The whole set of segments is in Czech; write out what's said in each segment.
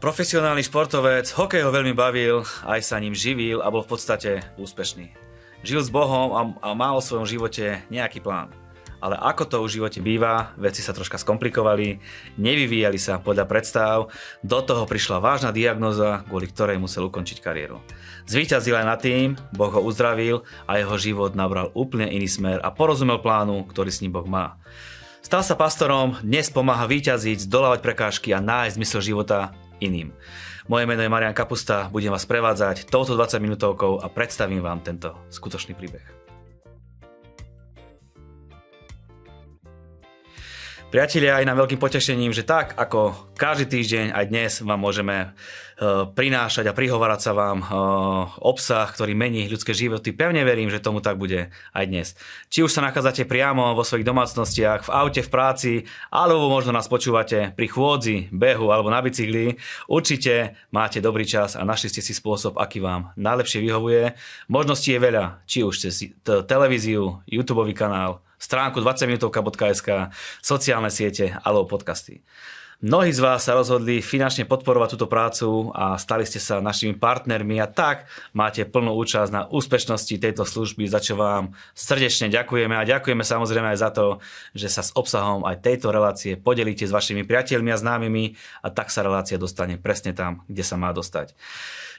Profesionálny športovec, hokej ho veľmi bavil, aj sa ním živil a bol v podstate úspešný. Žil s Bohom a, a mal o svojom živote nejaký plán. Ale ako to v živote býva, veci sa troška skomplikovali, nevyvíjali sa podľa predstav, do toho prišla vážna diagnoza, kvôli ktorej musel ukončiť kariéru. Zvíťazil aj nad tým, Boh ho uzdravil a jeho život nabral úplne iný smer a porozumel plánu, ktorý s ním Boh má. Stal sa pastorom, dnes pomáha výťaziť, zdolávať prekážky a nájsť zmysel života iným. Moje meno je Marian Kapusta, budem vás prevádzať touto 20 minútovkou a predstavím vám tento skutočný príbeh. Priatelia, aj nám veľkým potešením, že tak ako každý týždeň aj dnes vám môžeme prinášať a prihovárať sa vám eh, obsah, ktorý mení ľudské životy. Pevne verím, že tomu tak bude aj dnes. Či už sa nachádzate priamo vo svojich domácnostiach, v aute, v práci, alebo možno nás počúvate pri chôdzi, behu alebo na bicykli, určite máte dobrý čas a našli ste si spôsob, aký vám najlepšie vyhovuje. Možností je veľa, či už cez televíziu, YouTube kanál, stránku 20minutovka.sk, sociálne siete alebo podcasty. Mnohí z vás sa rozhodli finančne podporovať túto prácu a stali ste sa našimi partnermi a tak máte plnú účasť na úspešnosti tejto služby, za čo vám srdečne ďakujeme a ďakujeme samozrejme aj za to, že sa s obsahom aj tejto relácie podelíte s vašimi priateľmi a známymi a tak sa relácia dostane presne tam, kde sa má dostať.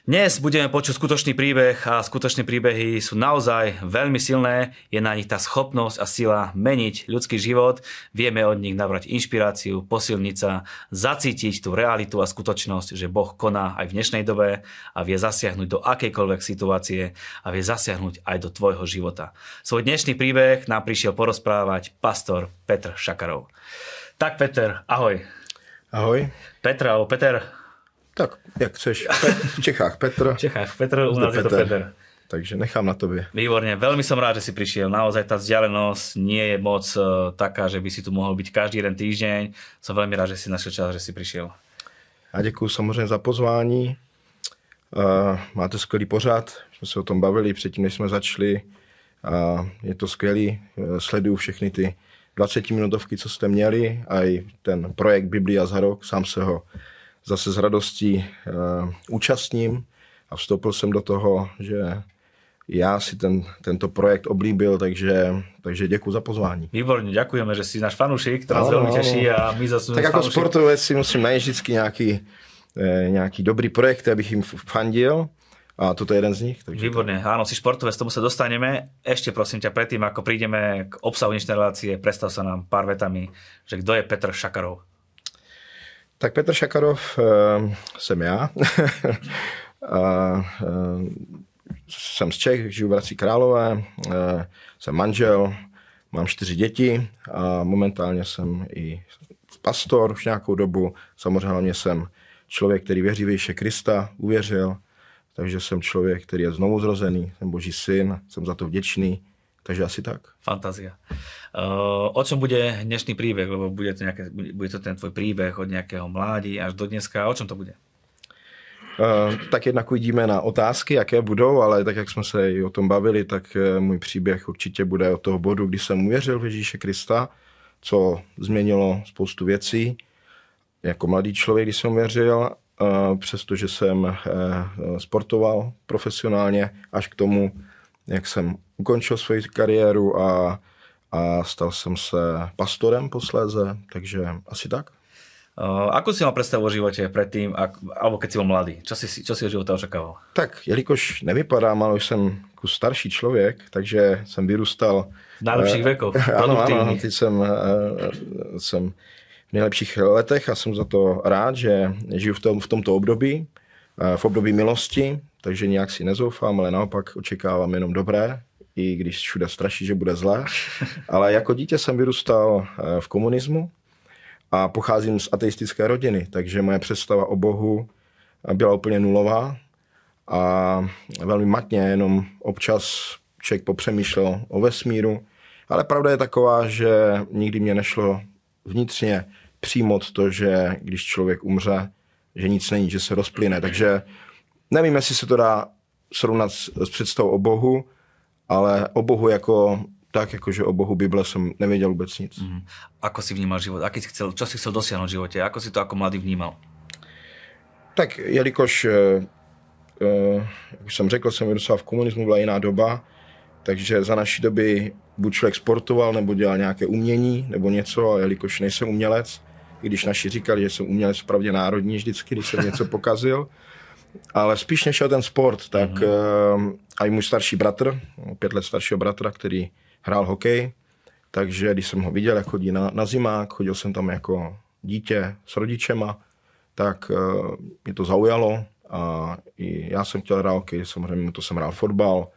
Dnes budeme počuť skutočný príbeh a skutočné príbehy sú naozaj veľmi silné. Je na nich tá schopnosť a sila meniť ľudský život. Vieme od nich nabrať inšpiráciu, posilniť sa, zacítiť tú realitu a skutočnosť, že Boh koná aj v dnešnej dobe a vie zasiahnuť do akejkoľvek situácie a vie zasiahnuť aj do tvojho života. Svoj dnešný príbeh nám prišiel porozprávať pastor Petr Šakarov. Tak Peter, ahoj. Ahoj. Petra, alebo Peter, tak, jak chceš. V Čechách Petr. V Čechách Petr, u nás je to Petr. Takže nechám na tobě. Výborne, veľmi som rád, že si prišiel. Naozaj tá vzdialenosť nie je moc uh, taká, že by si tu mohol byť každý jeden týždeň. Som veľmi rád, že si našiel čas, že si prišiel. A děkuji samozřejmě za pozvání. Uh, máte skvělý pořad, jsme se o tom bavili předtím, než jsme začali. Uh, je to skvělý, uh, sleduju všechny ty 20 minutovky, co jste měli, a i ten projekt Biblia za rok, sám se ho zase s radostí uh, účastním a vstoupil jsem do toho, že já si ten, tento projekt oblíbil, takže, takže děkuji za pozvání. Výborně, děkujeme, že jsi náš fanušik, to nás velmi těší a my zase Tak jako fanušik. sportovec si musím najít vždycky nějaký, eh, nějaký dobrý projekt, abych jim fandil. A toto je jeden z nich. Takže Výborne, to... áno, si športovec, tomu sa dostaneme. Ešte prosím ťa, predtým, ako prídeme k obsahu dnešnej relácie, predstav sa nám pár vetami, že kto je Petr Šakarov. Tak Petr Šakarov uh, jsem já. uh, uh, jsem z Čech, žiju v Hradci Králové, uh, jsem manžel, mám čtyři děti a momentálně jsem i pastor už nějakou dobu. Samozřejmě jsem člověk, který věří v Krista, uvěřil, takže jsem člověk, který je znovu zrozený, jsem boží syn, jsem za to vděčný, takže asi tak. Fantázia. Uh, o čom bude dnešný príbeh? Lebo bude to, nejaké, bude to ten tvoj príbeh od nejakého mládí až do dneska. O čom to bude? Uh, tak jednak uvidíme na otázky, jaké budou, ale tak jak jsme se i o tom bavili, tak uh, můj příběh určitě bude od toho bodu, kdy jsem uvěřil v Ježíše Krista, co změnilo spoustu věcí. Jako mladý člověk, když jsem uvěřil, uh, přestože jsem sportoval profesionálně, až k tomu, jak jsem ukončil svoji kariéru a a stal jsem se pastorem posléze, takže asi tak. Uh, ako si mal predstavu o živote predtým, ak, alebo keď si bol mladý? Čo si, čo si od života očakával? Tak, jelikož nevypadám, ale už jsem jako starší člověk, takže jsem vyrůstal... V najlepších uh, vekoch. Ano, ano, teď jsem, uh, jsem v nejlepších letech a jsem za to rád, že žiju v, tom, v tomto období, uh, v období milosti, takže nějak si nezoufám, ale naopak očekávám jenom dobré i když všude straší, že bude zlé. Ale jako dítě jsem vyrůstal eh, v komunismu a pocházím z ateistické rodiny, takže moje představa o Bohu byla úplně nulová a velmi matně, jenom občas člověk popřemýšlel o vesmíru. Ale pravda je taková, že nikdy mě nešlo vnitřně přijmout to, že když člověk umře, že nic není, že se rozplyne. Takže nevím, jestli se to dá srovnat s představou o Bohu, ale o Bohu jako tak, jakože o Bohu Bible jsem nevěděl vůbec nic. Mm. Ako si vnímal život? Aký si chcel, čo si chcel dosiahnuť v živote? Ako si to jako mladý vnímal? Tak jelikož, eh, eh, jak už jsem řekl, jsem vyrůstal v komunismu, byla jiná doba, takže za naší doby buď člověk sportoval, nebo dělal nějaké umění, nebo něco, a jelikož nejsem umělec, i když naši říkali, že jsem umělec vpravdě národní vždycky, když jsem něco pokazil, ale spíš než ten sport, tak mm-hmm. uh, a i můj starší bratr, pět let staršího bratra, který hrál hokej, takže když jsem ho viděl, jak chodí na, na zimák, chodil jsem tam jako dítě s rodičema, tak uh, mě to zaujalo a i já jsem chtěl hrát hokej, samozřejmě to jsem hrál fotbal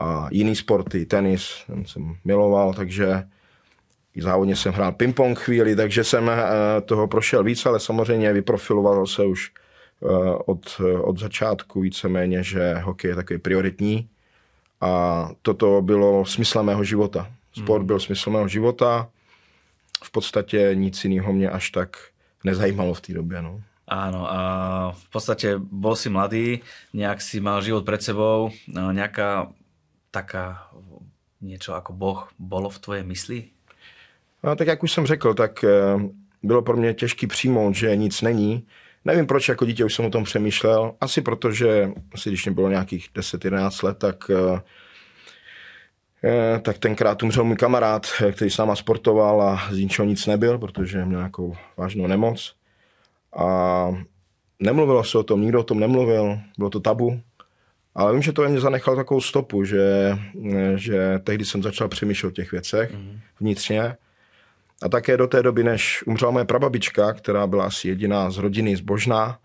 a jiný sporty, tenis, ten jsem miloval, takže i závodně jsem hrál ping-pong chvíli, takže jsem uh, toho prošel víc, ale samozřejmě vyprofiloval se už od, od začátku víceméně, že hokej je takový prioritní a toto bylo smyslem mého života. Sport hmm. byl smysl mého života, v podstatě nic jiného mě až tak nezajímalo v té době. No. Áno, a v podstate bol si mladý, nejak si mal život pred sebou, no, nejaká taká niečo ako Boh bolo v tvojej mysli? No, tak jak už jsem řekl, tak eh, bylo pro mě těžký přijmout, že nic není. Nevím proč, jako dítě už jsem o tom přemýšlel. Asi proto, že asi když mě bylo nějakých 10-11 let, tak eh, Eh, tak tenkrát umřel můj kamarád, eh, který s náma sportoval a z ničeho nic nebyl, protože měl nějakou vážnou nemoc. A nemluvilo se o tom, nikdo o tom nemluvil, bylo to tabu. Ale vím, že to ve mně zanechalo takovou stopu, že, že tehdy jsem začal přemýšlet o těch věcech mm. vnitřně. A také do té doby, než umřela moje prababička, která byla asi jediná z rodiny zbožná,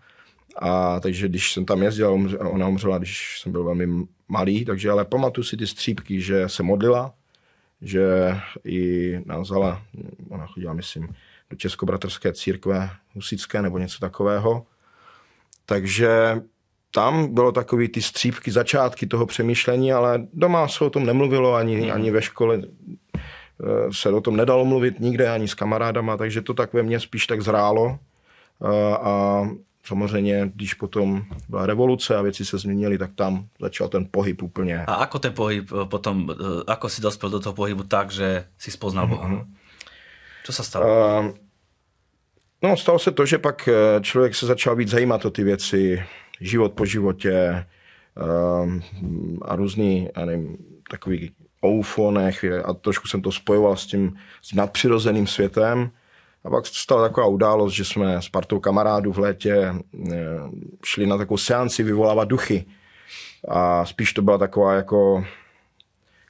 a takže když jsem tam jezdil, ona umřela, když jsem byl velmi malý, takže ale pamatuju si ty střípky, že se modlila, že i nás vzala, ona chodila, myslím, do Českobratrské církve husické nebo něco takového. Takže tam bylo takový ty střípky, začátky toho přemýšlení, ale doma se o tom nemluvilo, ani, mm. ani ve škole se o tom nedalo mluvit nikde, ani s kamarádama, takže to tak ve mně spíš tak zrálo. Eh, a samozřejmě, když potom byla revoluce a věci se změnily, tak tam začal ten pohyb úplně. A ako ten pohyb eh, potom, eh, ako si dospěl do toho pohybu tak, že si spoznal Boha? Mm-hmm. Co se stalo? Uh, no, stalo se to, že pak eh, člověk se začal víc zajímat o ty věci, život po životě uh, a různý, já nevím, takový oufonech a trošku jsem to spojoval s tím, s tím nadpřirozeným světem a pak stala taková událost, že jsme s partou kamarádů v létě eh, šli na takovou seanci vyvolávat duchy. A spíš to byla taková jako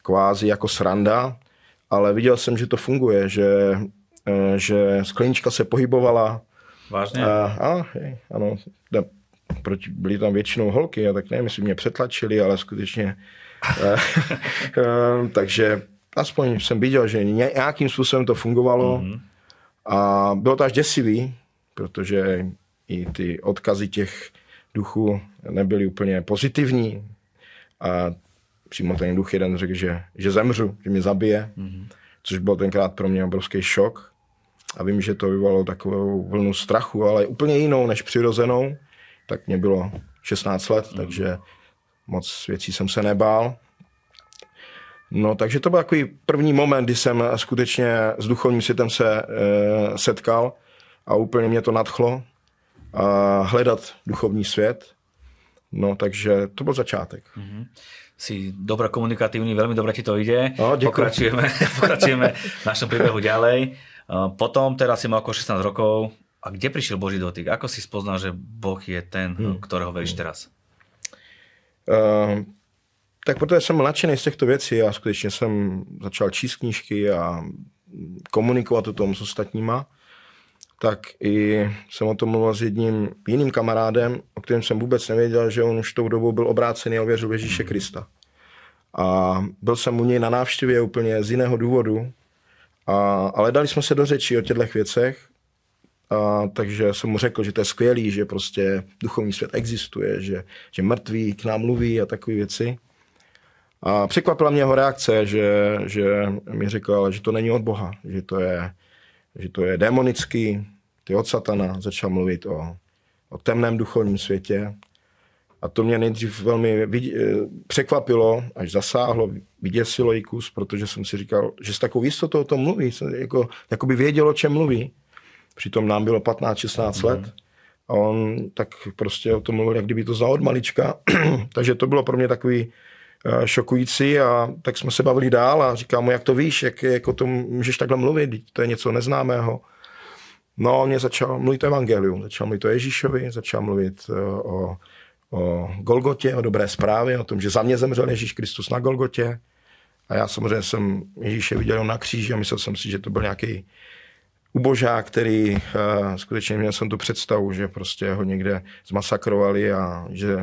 kvázi jako sranda, ale viděl jsem, že to funguje, že, eh, že sklenička se pohybovala. Vážně? A, a ano, proti, byly tam většinou holky, a tak nevím, jestli mě přetlačili, ale skutečně. Eh, takže aspoň jsem viděl, že nějakým způsobem to fungovalo. Mm-hmm. A bylo to až děsivý, protože i ty odkazy těch duchů nebyly úplně pozitivní. A přímo ten duch jeden řekl, že, že zemřu, že mě zabije, mm-hmm. což byl tenkrát pro mě obrovský šok. A vím, že to vyvolalo takovou vlnu strachu, ale úplně jinou než přirozenou. Tak mě bylo 16 let, mm-hmm. takže moc věcí jsem se nebál. No, takže to byl takový první moment, kdy jsem skutečně s duchovním světem se e, setkal a úplně mě to nadchlo a hledat duchovní svět. No, takže to byl začátek. Mm-hmm. Si dobrá komunikativní, velmi dobře ti to jde. No, pokračujeme, pokračujeme v našem příběhu ďalej. Potom teda si mal ako 16 rokov. A kde přišel Boží dotyk? Ako si spoznal, že Boh je ten, hmm. ktorého veríš teraz? Uh, tak protože jsem nadšený z těchto věcí a skutečně jsem začal číst knížky a komunikovat o tom s ostatníma, tak i jsem o tom mluvil s jedním jiným kamarádem, o kterém jsem vůbec nevěděl, že on už tou dobou byl obrácený a uvěřil Ježíše Krista. A byl jsem u něj na návštěvě úplně z jiného důvodu, a, ale dali jsme se do řeči o těchto věcech, a, takže jsem mu řekl, že to je skvělý, že prostě duchovní svět existuje, že, že mrtví k nám mluví a takové věci. A překvapila mě jeho reakce, že, že mi řekl, že to není od Boha, že to je, že to je demonický, ty od satana, začal mluvit o, o temném duchovním světě. A to mě nejdřív velmi vidě, překvapilo, až zasáhlo, vyděsilo i kus, protože jsem si říkal, že s takovou jistotou o tom mluví, jako, jako by věděl, o čem mluví. Přitom nám bylo 15-16 mm. let. A on tak prostě o tom mluvil, jak kdyby to znal od malička. Takže to bylo pro mě takový uh, šokující a tak jsme se bavili dál a říkám mu, jak to víš, jak, jak o tom můžeš takhle mluvit, to je něco neznámého. No, on mě začal mluvit o evangelium, začal mluvit o Ježíšovi, začal mluvit uh, o, o Golgotě, o dobré zprávě, o tom, že za mě zemřel Ježíš Kristus na Golgotě. A já samozřejmě jsem Ježíše viděl na kříži a myslel jsem si, že to byl nějaký ubožák, který uh, skutečně měl jsem tu představu, že prostě ho někde zmasakrovali a že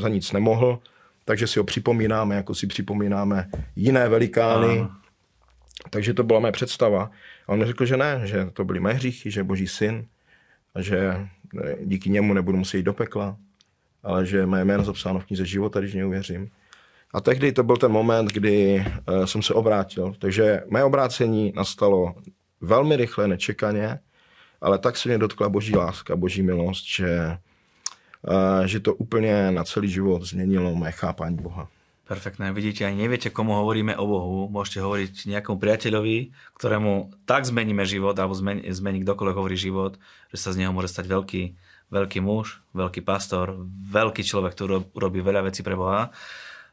za nic nemohl. Takže si ho připomínáme, jako si připomínáme jiné velikány. Aha. Takže to byla mé představa. A on mi řekl, že ne, že to byly mé hříchy, že je boží syn a že eh, díky němu nebudu muset jít do pekla, ale že mé jméno zapsáno v knize života, když něj uvěřím. A tehdy to byl ten moment, kdy uh, jsem se obrátil. Takže mé obrácení nastalo velmi rychle, nečekaně, ale tak se mě dotkla boží láska, boží milost, že, eh, že to úplně na celý život změnilo moje chápání Boha. Perfektné, vidíte, ani nevíte, komu hovoríme o Bohu. Můžete hovoriť nějakému priateľovi, kterému tak zmeníme život, alebo zmení, zmení kdokoliv hovorí život, že se z něho může stať velký velký muž, velký pastor, velký člověk, který robí veľa věcí pre Boha.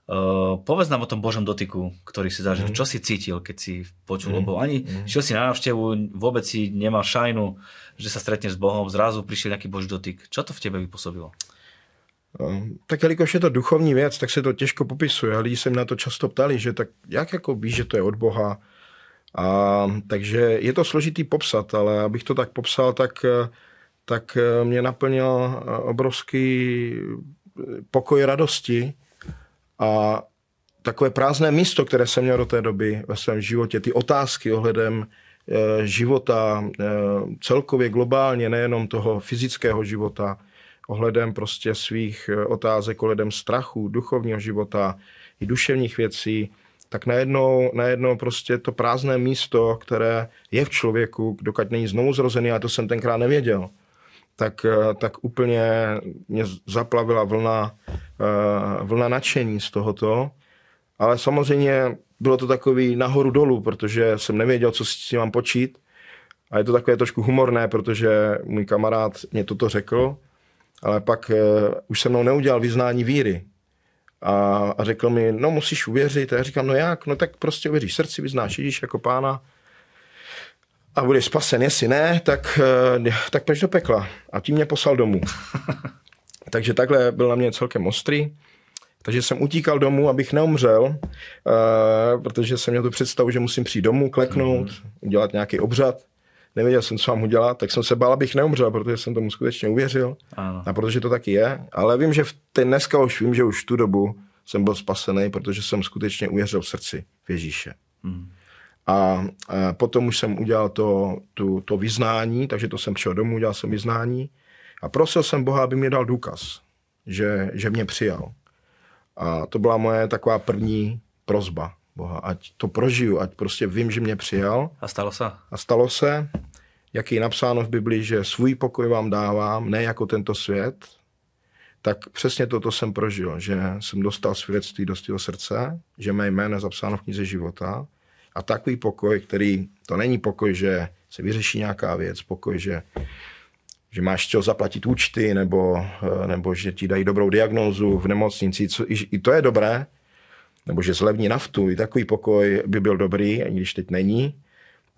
Uh, povedz nám o tom Božom dotyku, ktorý si zažil. Mm. Čo si cítil, keď si počul mm. o? Ani mm. šiel si na návštevu, vôbec si nemal šajnu, že sa stretneš s Bohom, zrazu prišiel nejaký Boží dotyk. Čo to v tebe vypôsobilo? Uh, tak jelikož je to duchovní věc, tak se to těžko popisuje. Lidi se na to často ptali, že tak jak jako víš, že to je od Boha. A, takže je to složitý popsat, ale abych to tak popsal, tak, tak mě naplnil obrovský pokoj radosti, a takové prázdné místo, které jsem měl do té doby ve svém životě, ty otázky ohledem eh, života eh, celkově globálně, nejenom toho fyzického života, ohledem prostě svých eh, otázek, ohledem strachu, duchovního života i duševních věcí, tak najednou, najednou prostě to prázdné místo, které je v člověku, dokud není znovu zrozený, a to jsem tenkrát nevěděl, tak, eh, tak úplně mě zaplavila vlna, eh, vlna nadšení z tohoto. Ale samozřejmě bylo to takový nahoru dolů, protože jsem nevěděl, co si mám počít. A je to takové trošku humorné, protože můj kamarád mě toto řekl, ale pak uh, už se mnou neudělal vyznání víry. A, a řekl mi, no musíš uvěřit. A já říkám, no jak? No tak prostě uvěříš srdci, vyznáš Ježíš jako pána a budeš spasen, jestli ne, tak, eh, tak půjdeš do pekla. A tím mě poslal domů. Takže takhle byl na mě celkem ostrý. Takže jsem utíkal domů, abych neumřel, uh, protože jsem měl tu představu, že musím přijít domů, kleknout, mm-hmm. udělat nějaký obřad. Nevěděl jsem, co mám udělat, tak jsem se bál, abych neumřel, protože jsem tomu skutečně uvěřil. Ano. A protože to taky je. Ale vím, že v ten dneska už vím, že už tu dobu jsem byl spasený, protože jsem skutečně uvěřil v srdci v Ježíše. Mm. A potom už jsem udělal to, tu, to vyznání, takže to jsem přišel domů, udělal jsem vyznání a prosil jsem Boha, aby mi dal důkaz, že, že mě přijal. A to byla moje taková první prozba Boha, ať to prožiju, ať prostě vím, že mě přijal. A stalo se? A stalo se, jak je napsáno v Biblii, že svůj pokoj vám dávám, ne jako tento svět, tak přesně toto jsem prožil, že jsem dostal svědectví do svého srdce, že mé jméno je zapsáno v knize života a takový pokoj, který, to není pokoj, že se vyřeší nějaká věc, pokoj, že, že máš čeho zaplatit účty, nebo, eh, nebo že ti dají dobrou diagnózu v nemocnici, co, i, i to je dobré, nebo že zlevní naftu, i takový pokoj by byl dobrý, i když teď není,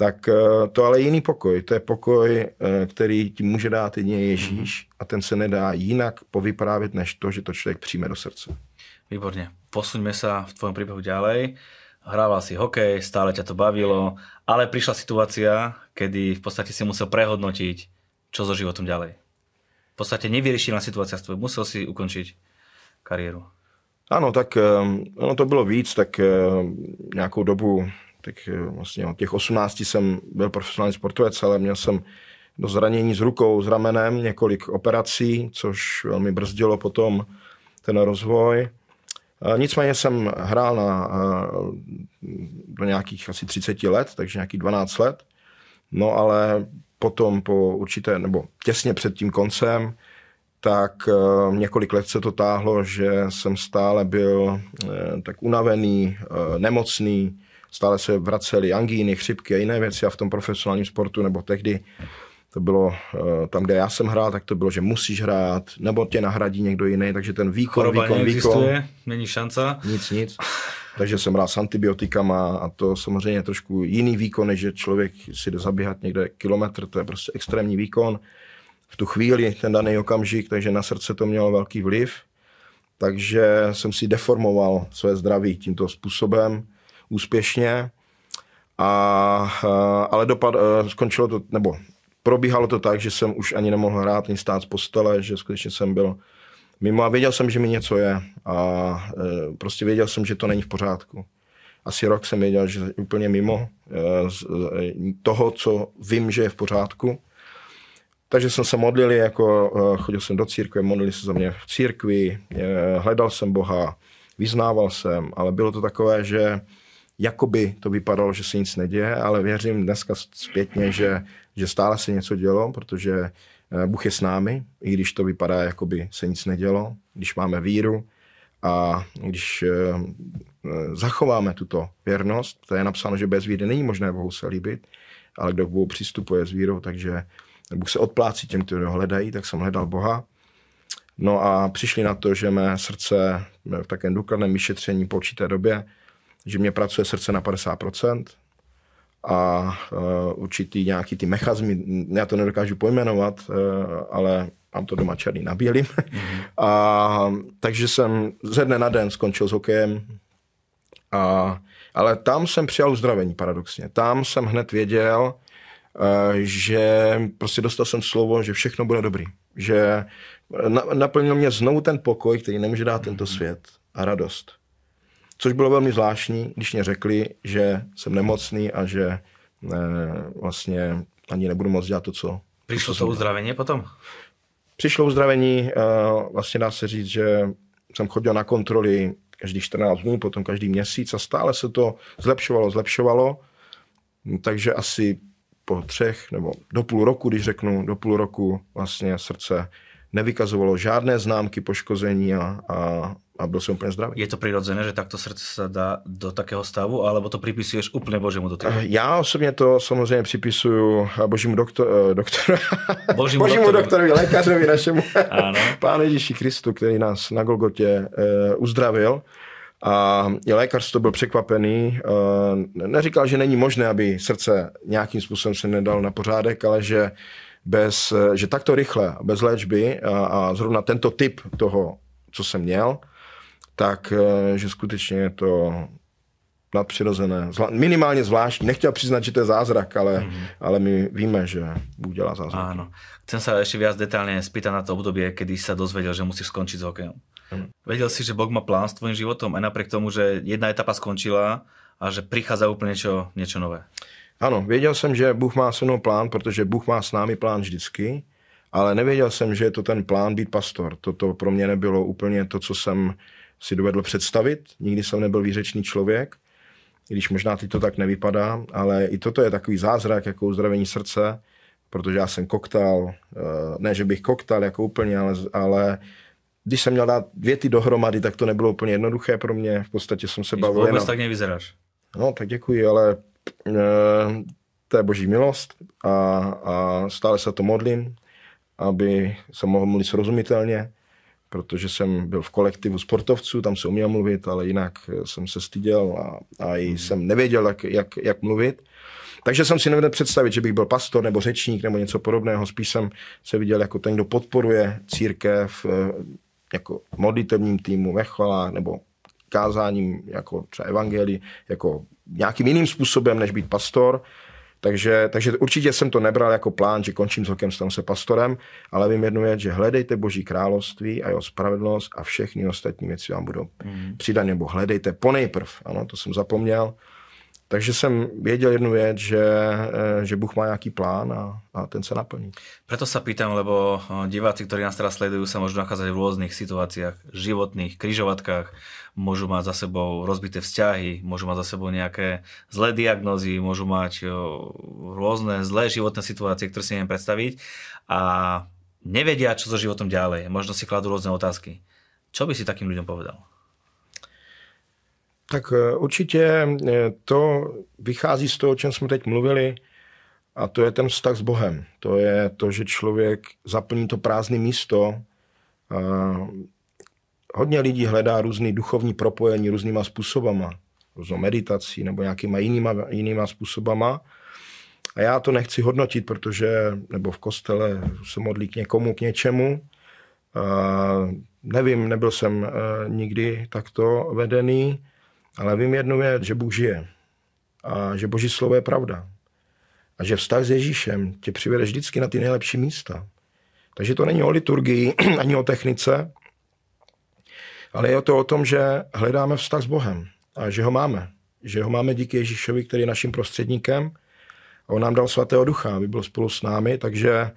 tak eh, to ale je jiný pokoj. To je pokoj, eh, který ti může dát jedině Ježíš a ten se nedá jinak povyprávět, než to, že to člověk přijme do srdce. Výborně. Posuňme se v tvojom příběhu ďalej hrával si hokej, stále ťa to bavilo, ale prišla situácia, kedy v podstate si musel prehodnotiť, čo so životom ďalej. V podstate nevyriešená situácia s tvojou, musel si ukončiť kariéru. Ano, tak um, ono to bylo víc, tak um, nějakou dobu, tak um, vlastně od těch 18 jsem byl profesionální sportovec, ale měl jsem do zranění s rukou, s ramenem, několik operací, což velmi brzdilo potom ten rozvoj. Nicméně jsem hrál na, do nějakých asi 30 let, takže nějakých 12 let. No ale potom po určité, nebo těsně před tím koncem, tak uh, několik let se to táhlo, že jsem stále byl tak unavený, nemocný, stále se vracely angíny, chřipky a jiné věci a v tom profesionálním sportu nebo tehdy to bylo tam, kde já jsem hrál, tak to bylo, že musíš hrát, nebo tě nahradí někdo jiný, takže ten výkon, Choroba výkon, výkon. není šanca. Nic, nic. Takže jsem hrál s antibiotikama a to samozřejmě trošku jiný výkon, než že člověk si jde zabíhat někde kilometr, to je prostě extrémní výkon v tu chvíli, ten daný okamžik, takže na srdce to mělo velký vliv. Takže jsem si deformoval své zdraví tímto způsobem úspěšně. A, ale dopad, skončilo to, nebo probíhalo to tak, že jsem už ani nemohl hrát, ani stát z postele, že skutečně jsem byl mimo a věděl jsem, že mi něco je a e, prostě věděl jsem, že to není v pořádku. Asi rok jsem věděl, že úplně mimo e, z e, toho, co vím, že je v pořádku. Takže jsem se modlil, jako chodil jsem do církve, modlili se za mě v církvi, hledal jsem Boha, vyznával jsem, ale bylo to takové, že jakoby to vypadalo, že se nic neděje, ale věřím dneska zpětně, že, že stále se něco dělo, protože Eh, Bůh je s námi, i když to vypadá, jako by se nic nedělo, když máme víru a když eh, eh, zachováme tuto věrnost, to je napsáno, že bez víry není možné Bohu se líbit, ale kdo k Bohu přistupuje s vírou, takže Bůh se odplácí těm, kteří ho hledají, tak jsem hledal Boha. No a přišli na to, že mé srdce v takém důkladném vyšetření po určité době, že mě pracuje srdce na 50%, a uh, určitý nějaký ty mechazmy, já to nedokážu pojmenovat, uh, ale mám to doma černý na bílým. Mm-hmm. A, takže jsem ze dne na den skončil s hokejem. A, ale tam jsem přijal uzdravení paradoxně. Tam jsem hned věděl, uh, že prostě dostal jsem slovo, že všechno bude dobrý. Že na, naplnil mě znovu ten pokoj, který nemůže dát tento mhm. svět a radost. Což bylo velmi zvláštní, když mě řekli, že jsem nemocný a že ne, vlastně ani nebudu moct dělat to, co... Přišlo to uzdravení potom? Přišlo uzdravení, vlastně dá se říct, že jsem chodil na kontroly každý 14 dnů, potom každý měsíc a stále se to zlepšovalo, zlepšovalo. Takže asi po třech nebo do půl roku, když řeknu, do půl roku vlastně srdce nevykazovalo žádné známky poškození a, a, a byl jsem úplně zdravý. Je to přirozené, že takto srdce se dá do takého stavu, alebo to připisuješ úplně božímu? Eh, já osobně to samozřejmě připisuju eh, božímu doktor, eh, doktoru, božímu, božímu doktorovi. doktorovi, lékařovi našemu, pánu Ježíši Kristu, který nás na Golgotě uh, uzdravil. A i lékař to byl překvapený. Neříkal, že není možné, aby srdce nějakým způsobem se nedal na pořádek, ale že bez, že takto rychle, bez léčby a, a zrovna tento typ toho, co jsem měl, tak eh, že skutečně je to nadpřirozené, minimálně zvláštní. Nechtěl přiznat, že to je zázrak, ale, mm-hmm. ale my víme, že Bůh dělá zázrak. Áno. Chcem sa ešte viac detálne spýtať na to obdobie, kedy sa dozvedel, že musíš skončiť s hokejom. Mm. Vedel si, že Boh má plán s tvojim životom aj napriek tomu, že jedna etapa skončila a že prichádza úplne niečo, niečo nové. Ano, věděl jsem, že Bůh má se mnou plán, protože Bůh má s námi plán vždycky, ale nevěděl jsem, že je to ten plán být pastor. Toto pro mě nebylo úplně to, co jsem si dovedl představit. Nikdy jsem nebyl výřečný člověk, i když možná teď to tak nevypadá, ale i toto je takový zázrak jako uzdravení srdce, protože já jsem koktal, eh, ne, že bych koktal jako úplně, ale, ale když jsem měl dát věty dohromady, tak to nebylo úplně jednoduché pro mě. V podstatě jsem se bavil. Vůbec tak nevyzeráš. No, tak děkuji, ale e, to je boží milost a, a stále se to modlím, aby se mohl mluvit srozumitelně protože jsem byl v kolektivu sportovců, tam se uměl mluvit, ale jinak jsem se styděl a, a i hmm. jsem nevěděl, jak, jak, jak mluvit. Takže jsem si nevěděl představit, že bych byl pastor nebo řečník nebo něco podobného. Spíš jsem se viděl jako ten, kdo podporuje církev eh, jako modlitevním týmu ve chvalách nebo kázáním jako třeba evangelii, jako nějakým jiným způsobem, než být pastor. Takže, takže určitě jsem to nebral jako plán, že končím s hokem, stanu se pastorem, ale vím jednu věc, že hledejte Boží království a jeho spravedlnost a všechny ostatní věci vám budou mm. přidat, nebo hledejte ponejprv, ano, to jsem zapomněl, takže jsem věděl jednu věc, že, eh, že Bůh má nějaký plán a, a ten se naplní. Preto sa pýtam, lebo eh, diváci, ktorí nás teraz sledujú, sa môžu nachádzať v rôznych situáciách, životných, križovatkách, môžu mať za sebou rozbité vzťahy, môžu mať za sebou nejaké zlé diagnózy, môžu mať eh, rôzne zlé životné situácie, ktoré si neviem predstaviť. A nevedia, čo so životom ďalej, možno si kladú rôzne otázky. Čo by si takým ľuďom povedal? Tak e, určitě e, to vychází z toho, o čem jsme teď mluvili, a to je ten vztah s Bohem. To je to, že člověk zaplní to prázdné místo. A hodně lidí hledá různý duchovní propojení různýma způsobama, různou meditací nebo nějakýma jinýma, jinýma způsobama. A já to nechci hodnotit, protože, nebo v kostele se modlí k někomu, k něčemu. A nevím, nebyl jsem e, nikdy takto vedený, ale vím jednu věc, že Bůh žije a že Boží slovo je pravda. A že vztah s Ježíšem tě přivede vždycky na ty nejlepší místa. Takže to není o liturgii ani o technice, ale je to o tom, že hledáme vztah s Bohem a že ho máme. Že ho máme díky Ježíšovi, který je naším prostředníkem a on nám dal svatého ducha, aby byl spolu s námi, takže,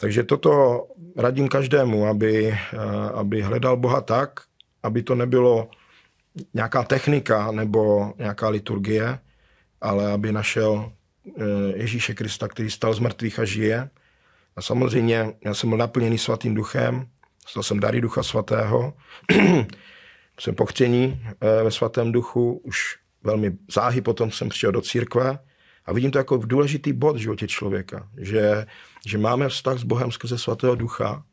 takže toto radím každému, aby, eh, aby hledal Boha tak, aby to nebylo nějaká technika nebo nějaká liturgie, ale aby našel eh, Ježíše Krista, který stal z mrtvých a žije. A samozřejmě já jsem byl naplněný svatým duchem, stal jsem dary ducha svatého, jsem pochtění eh, ve svatém duchu, už velmi záhy potom jsem přišel do církve a vidím to jako důležitý bod v životě člověka, že, že máme vztah s Bohem skrze svatého ducha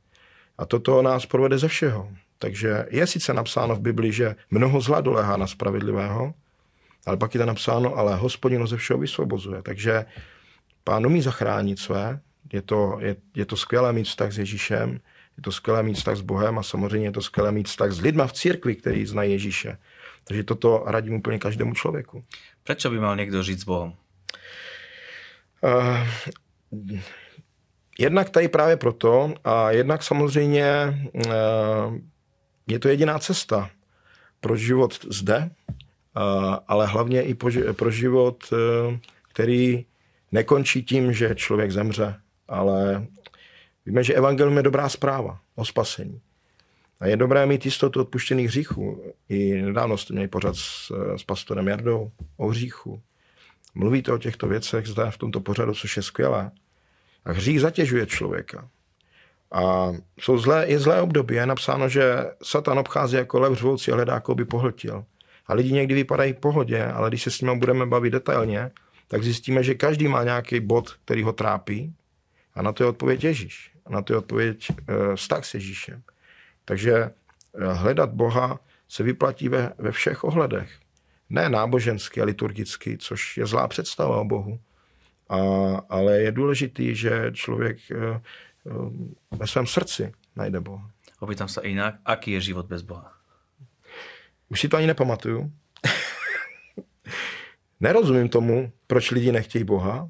a toto nás provede ze všeho. Takže je sice napsáno v Bibli, že mnoho zla dolehá na spravedlivého, ale pak je to napsáno, ale hospodin ze všeho vysvobozuje. Takže pán umí zachránit své, je to, je, je to skvělé mít vztah s Ježíšem, je to skvělé mít vztah s Bohem a samozřejmě je to skvělé mít vztah s lidma v církvi, který znají Ježíše. Takže toto radím úplně každému člověku. Proč by mal někdo žít s Bohem? Uh, jednak tady právě proto a jednak samozřejmě uh, je to jediná cesta pro život zde, ale hlavně i pro život, e, který nekončí tím, že člověk zemře, ale víme, že evangelium je dobrá zpráva o spasení. A je dobré mít jistotu odpuštěných hříchů. I nedávno jste měli pořád s, s pastorem Jardou o hříchu. Mluvíte o těchto věcech zde v tomto pořadu, což je skvělé. A hřích zatěžuje člověka. A jsou zlé, je zlé období. Je napsáno, že Satan obchází jako lev řvoucí a hledá, by pohltil. A lidi někdy vypadají v pohodě, ale když se s nimi budeme bavit detailně, tak zjistíme, že každý má nějaký bod, který ho trápí. A na to je odpověď Ježíš. A na to je odpověď e, vztah s Ježíšem. Takže e, hledat Boha se vyplatí ve, ve všech ohledech. Ne nábožensky a liturgicky, což je zlá představa o Bohu. A, ale je důležitý, že člověk e, ve svém srdci najde Boha. Opýtam sa inak, aký je život bez Boha? Už si to ani nepamatuju. Nerozumím tomu, proč lidi nechtějí Boha,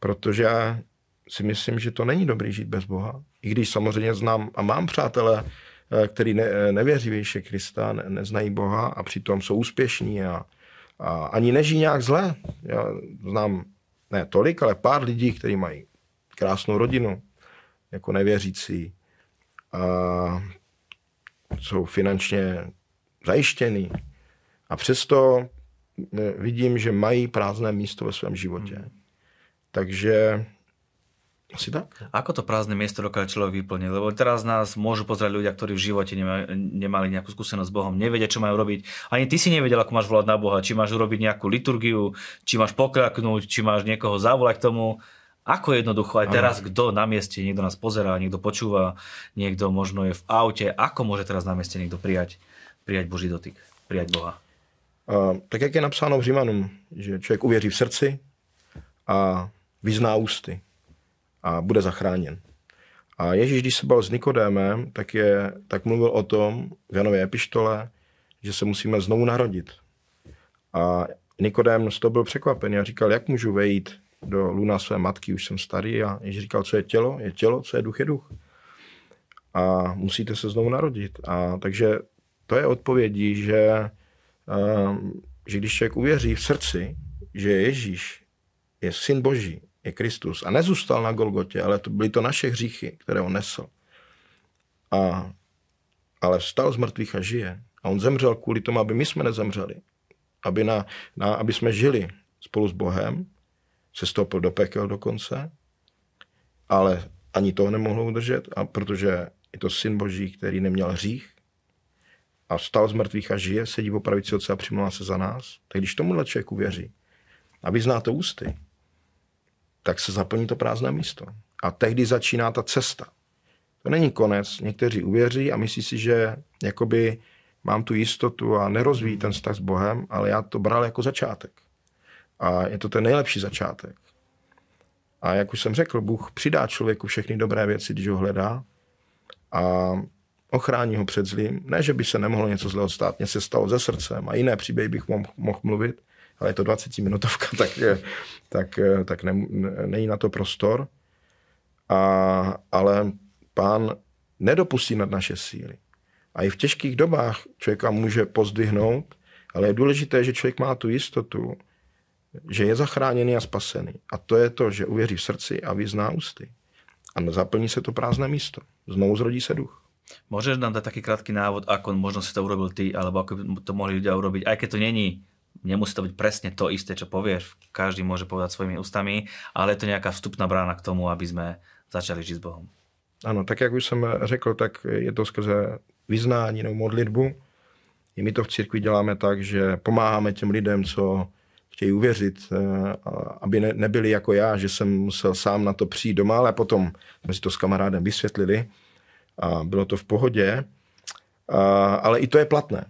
protože já si myslím, že to není dobrý žít bez Boha. I když samozřejmě znám a mám přátele, eh, který ne, nevěří v Ježíše Krista, ne, neznají Boha a přitom jsou úspěšní a, a ani nežijí nějak zle. Já znám ne tolik, ale pár lidí, kteří mají krásnou rodinu, jako nevěřící a jsou finančně zajištěný. A přesto eh, vidím, že mají prázdné místo ve svém životě. Hmm. Takže asi tak. Ako to prázdne miesto dokáže človek vyplniť? Lebo teraz nás môžu pozrieť ľudia, ktorí v živote nemali, nejakú skúsenosť s Bohom, nevedia, čo majú robiť. Ani ty si nevedel, ako máš volať na Boha. Či máš urobiť nejakú liturgiu, či máš pokľaknúť, či máš niekoho zavolať k tomu. Ako jednoducho aj teraz, kto na mieste, niekto nás pozerá, niekto počúva, niekto možno je v aute, ako môže teraz na mieste niekto prijať, prijať Boží dotyk, prijať Boha? Uh, tak jak je napsáno v Římanům, že člověk uvěří v srdci a vyzná ústy a bude zachráněn. A Ježíš, když se bal s Nikodémem, tak, je, tak mluvil o tom v Janové epištole, že se musíme znovu narodit. A Nikodém z toho byl překvapený a říkal, jak můžu vejít do luna své matky, už jsem starý a Ježíš říkal, co je tělo, je tělo, co je duch, je duch. A musíte se znovu narodit. A takže to je odpovědí, že, um, že když člověk uvěří v srdci, že Ježíš je syn Boží, je Kristus a nezůstal na Golgotě, ale to byly to naše hříchy, které on nesl. A, ale vstal z mrtvých a žije. A on zemřel kvůli tomu, aby my jsme nezemřeli. Aby, na, na, aby jsme žili spolu s Bohem se stoupil do pekel dokonce, ale ani toho nemohl udržet, a protože je to syn boží, který neměl hřích a vstal z mrtvých a žije, sedí po pravici otce a přimluvá se za nás, tak když tomuhle člověku věří a vyzná to ústy, tak se zaplní to prázdné místo. A tehdy začíná ta cesta. To není konec. Někteří uvěří a myslí si, že jakoby mám tu jistotu a nerozvíjí ten vztah s Bohem, ale já to bral jako začátek. A je to ten nejlepší začátek. A jak už jsem řekl, Bůh přidá člověku všechny dobré věci, když ho hledá a ochrání ho před zlým. Ne, že by se nemohlo něco zlého stát, mě se stalo ze srdcem a jiné příběhy bych mohl, mluvit, ale je to 20 minutovka, tak, tak, tak ne, není na to prostor. A, ale pán nedopustí nad naše síly. A i v těžkých dobách člověka může pozdvihnout, ale je důležité, že člověk má tu jistotu, že je zachráněný a spasený. A to je to, že uvěří v srdci a vyzná ústy. A zaplní se to prázdné místo. Znovu zrodí se duch. Môžeš nám dať taký krátky návod, ako možno si to urobil ty, alebo ako by to mohli ľudia urobiť, aj keď to není nemusí to byť presne to isté, čo povieš, každý môže povedať svojimi ústami, ale je to nejaká vstupná brána k tomu, aby sme začali žiť s Bohom. Ano, tak jak už jsem řekl, tak je to skrze vyznání nebo modlitbu. I my to v církvi děláme tak, že pomáháme těm lidem, co chtějí uvěřit, eh, aby ne, nebyli jako já, že jsem musel sám na to přijít doma, ale potom jsme si to s kamarádem vysvětlili a bylo to v pohodě. A, ale i to je platné.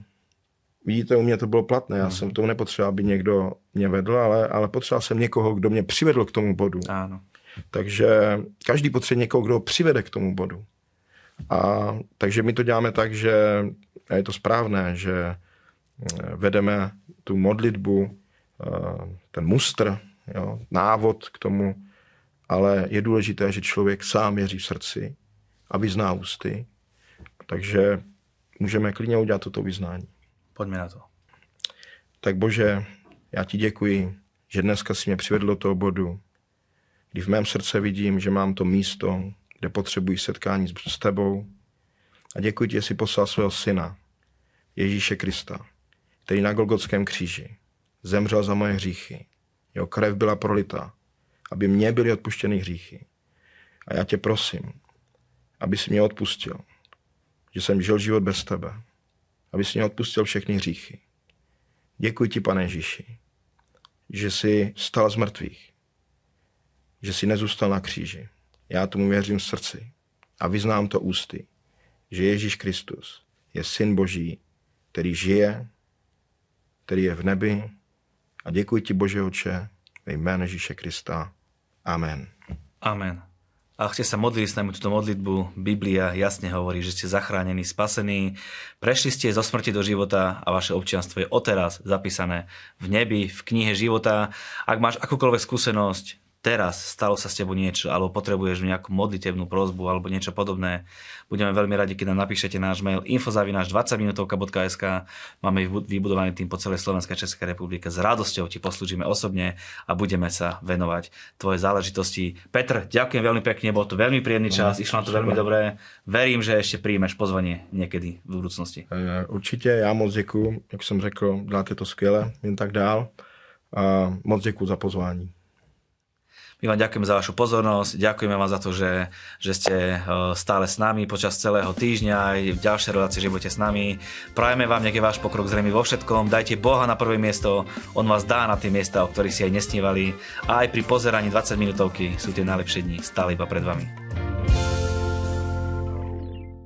Vidíte, u mě to bylo platné. Já hmm. jsem tomu nepotřeboval, aby někdo mě vedl, ale, ale potřeboval jsem někoho, kdo mě přivedl k tomu bodu. Ano. Takže každý potřebuje někoho, kdo ho přivede k tomu bodu. A takže my to děláme tak, že a je to správné, že eh, vedeme tu modlitbu, ten mustr, jo, návod k tomu, ale je důležité, že člověk sám věří v srdci a vyzná ústy. Takže můžeme klidně udělat toto vyznání. Pojďme na to. Tak Bože, já ti děkuji, že dneska si mě přivedl do toho bodu, kdy v mém srdce vidím, že mám to místo, kde potřebuji setkání s tebou. A děkuji ti, že jsi poslal svého syna, Ježíše Krista, který na Golgotském kříži zemřel za moje hříchy. Jeho krev byla prolita, aby mě byly odpuštěny hříchy. A já tě prosím, aby si mě odpustil, že jsem žil život bez tebe, aby si mě odpustil všechny hříchy. Děkuji ti, pane Ježíši, že jsi stal z mrtvých, že jsi nezůstal na kříži. Já tomu věřím v srdci a vyznám to ústy, že Ježíš Kristus je syn Boží, který žije, který je v nebi a děkuji ti, Bože Oče, ve jménu Ježíše Krista. Amen. Amen. Ak ste sa modlili s nami túto modlitbu, Biblia jasne hovorí, že ste zachránení, spasení, prešli ste zo smrti do života a vaše občianstvo je odteraz zapísané v nebi, v knihe života. Ak máš akúkoľvek skúsenosť, teraz stalo sa s tebou niečo, alebo potrebuješ nejakú modlitebnú prozbu alebo niečo podobné, budeme veľmi radi, keď nám napíšete náš mail infozavináš 20minutovka.sk Máme vybudovaný tým po celej Slovenskej Českej republike. S radosťou ti poslúžime osobne a budeme sa venovať tvoje záležitosti. Petr, ďakujem veľmi pekne, bol to veľmi príjemný čas, no, išlo nám to veľmi dobré. Verím, že ešte príjmeš pozvanie niekedy v budúcnosti. E, určitě, já moc děkuji, jak jsem řekl, děláte to skvěle, jen tak dál. A moc děkuji za pozvání. My vám ďakujeme za vašu pozornosť, ďakujeme vám za to, že, že ste eh, stále s nami počas celého týždňa aj v ďalšej relácii, že budete s nami. Prajeme vám, nech je váš pokrok zrejmy vo všetkom, dajte Boha na prvé miesto, On vás dá na tie miesta, o ktorých si aj nesnívali a aj pri pozeraní 20 minútovky sú tie najlepšie dni stále iba pred vami.